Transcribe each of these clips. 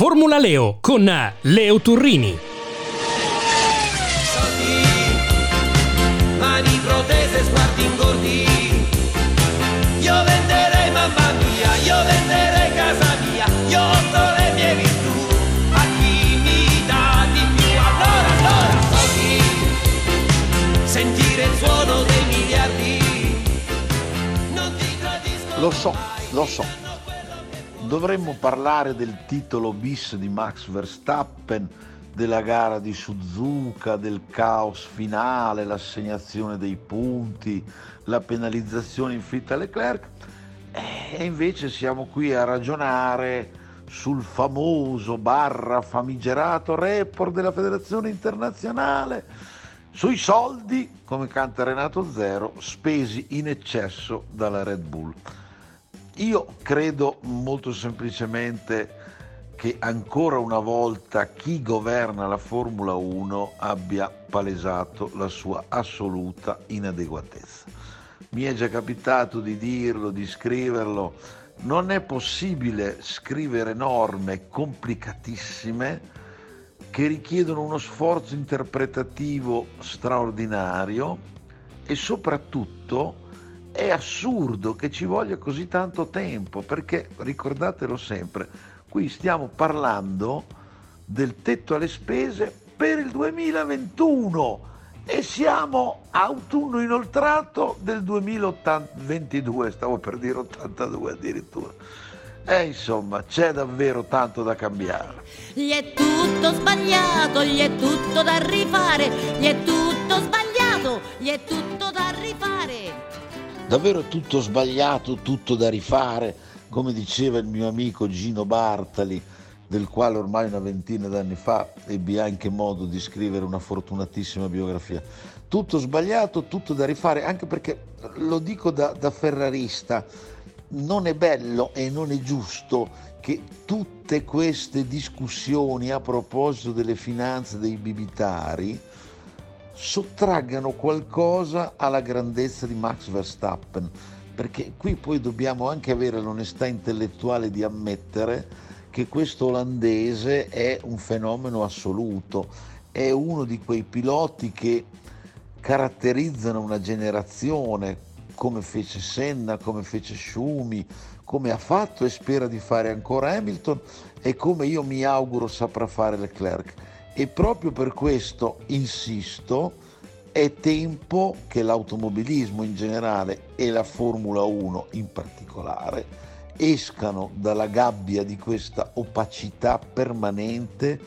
Formula Leo con Leo Turrini. mani protese, sguardi ingordi. Io venderei mamma mia, io venderei casa mia, io offro le mie virtù a chi mi dà di più. Allora, allora, soldi, sentire il suono dei miliardi. Non ti tradisco. Lo so, lo so. Dovremmo parlare del titolo bis di Max Verstappen, della gara di Suzuka, del caos finale, l'assegnazione dei punti, la penalizzazione inflitta a Leclerc. E invece siamo qui a ragionare sul famoso barra famigerato report della Federazione Internazionale sui soldi, come canta Renato Zero, spesi in eccesso dalla Red Bull. Io credo molto semplicemente che ancora una volta chi governa la Formula 1 abbia palesato la sua assoluta inadeguatezza. Mi è già capitato di dirlo, di scriverlo, non è possibile scrivere norme complicatissime che richiedono uno sforzo interpretativo straordinario e soprattutto è assurdo che ci voglia così tanto tempo, perché ricordatelo sempre, qui stiamo parlando del tetto alle spese per il 2021 e siamo autunno inoltrato del 2022, stavo per dire 82 addirittura. E insomma, c'è davvero tanto da cambiare. Gli è tutto sbagliato, gli è tutto da rifare, gli è tutto sbagliato, gli è tutto da. Davvero tutto sbagliato, tutto da rifare, come diceva il mio amico Gino Bartali, del quale ormai una ventina d'anni fa ebbi anche modo di scrivere una fortunatissima biografia. Tutto sbagliato, tutto da rifare, anche perché lo dico da, da ferrarista, non è bello e non è giusto che tutte queste discussioni a proposito delle finanze dei bibitari sottraggano qualcosa alla grandezza di Max Verstappen, perché qui poi dobbiamo anche avere l'onestà intellettuale di ammettere che questo olandese è un fenomeno assoluto, è uno di quei piloti che caratterizzano una generazione, come fece Senna, come fece Schumi, come ha fatto e spera di fare ancora Hamilton e come io mi auguro saprà fare Leclerc. E proprio per questo insisto, è tempo che l'automobilismo in generale e la Formula 1 in particolare escano dalla gabbia di questa opacità permanente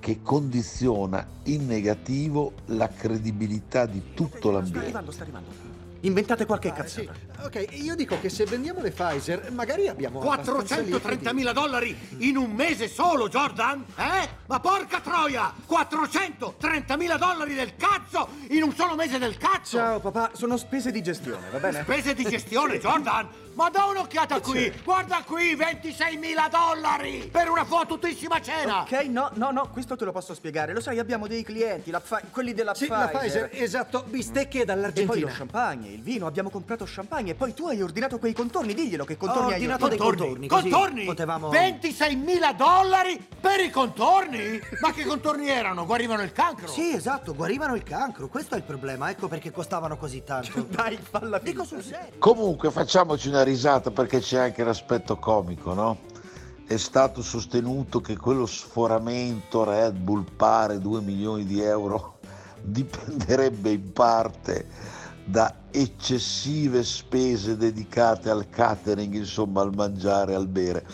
che condiziona in negativo la credibilità di tutto Sta l'ambiente. arrivando, sta arrivando. Inventate qualche cazzata. Ok, io dico che se vendiamo le Pfizer, magari abbiamo abbastanza lieviti di- 430.000 dollari in un mese solo, Jordan? Eh? Ma porca troia! 430.000 dollari del cazzo in un solo mese del cazzo! Ciao papà, sono spese di gestione, va bene? Spese di gestione, Jordan! Ma da un'occhiata qui! Guarda qui, 26.000 dollari! Per una fottutissima cena! Ok, no, no, no, questo te lo posso spiegare. Lo sai, abbiamo dei clienti, la quelli della Sì, Pfizer. la Pfizer, esatto, bistecche E poi dall'Argentina. lo champagne, il vino, abbiamo comprato champagne e poi tu hai ordinato quei contorni, diglielo che contorni Ho hai ordinato dei ordinato. contorni, così Contorni? potevamo... 26.000 dollari per i contorni? Ma che contorni erano? Guarivano il cancro? Sì, esatto, guarivano il cancro, questo è il problema, ecco perché costavano così tanto. Dai, falla Dico sul serio. Comunque facciamoci una risata perché c'è anche l'aspetto comico, no? È stato sostenuto che quello sforamento Red Bull pare 2 milioni di euro dipenderebbe in parte da eccessive spese dedicate al catering, insomma al mangiare, al bere.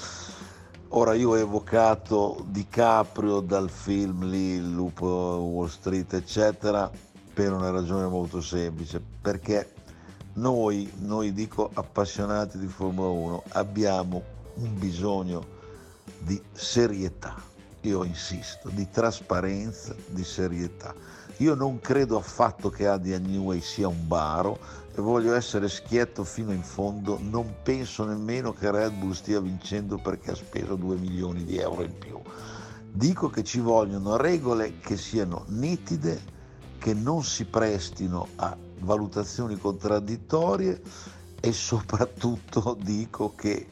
Ora io ho evocato DiCaprio dal film lì, Il lupo Wall Street, eccetera, per una ragione molto semplice, perché noi, noi dico appassionati di Formula 1, abbiamo un bisogno di serietà, io insisto, di trasparenza, di serietà. Io non credo affatto che Adrian Newey sia un baro e voglio essere schietto fino in fondo, non penso nemmeno che Red Bull stia vincendo perché ha speso 2 milioni di euro in più. Dico che ci vogliono regole che siano nitide, che non si prestino a valutazioni contraddittorie e soprattutto dico che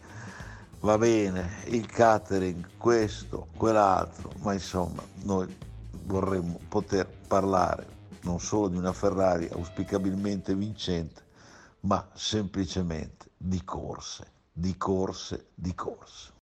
va bene, il catering, questo, quell'altro, ma insomma noi vorremmo poter parlare non solo di una Ferrari auspicabilmente vincente, ma semplicemente di corse, di corse, di corse.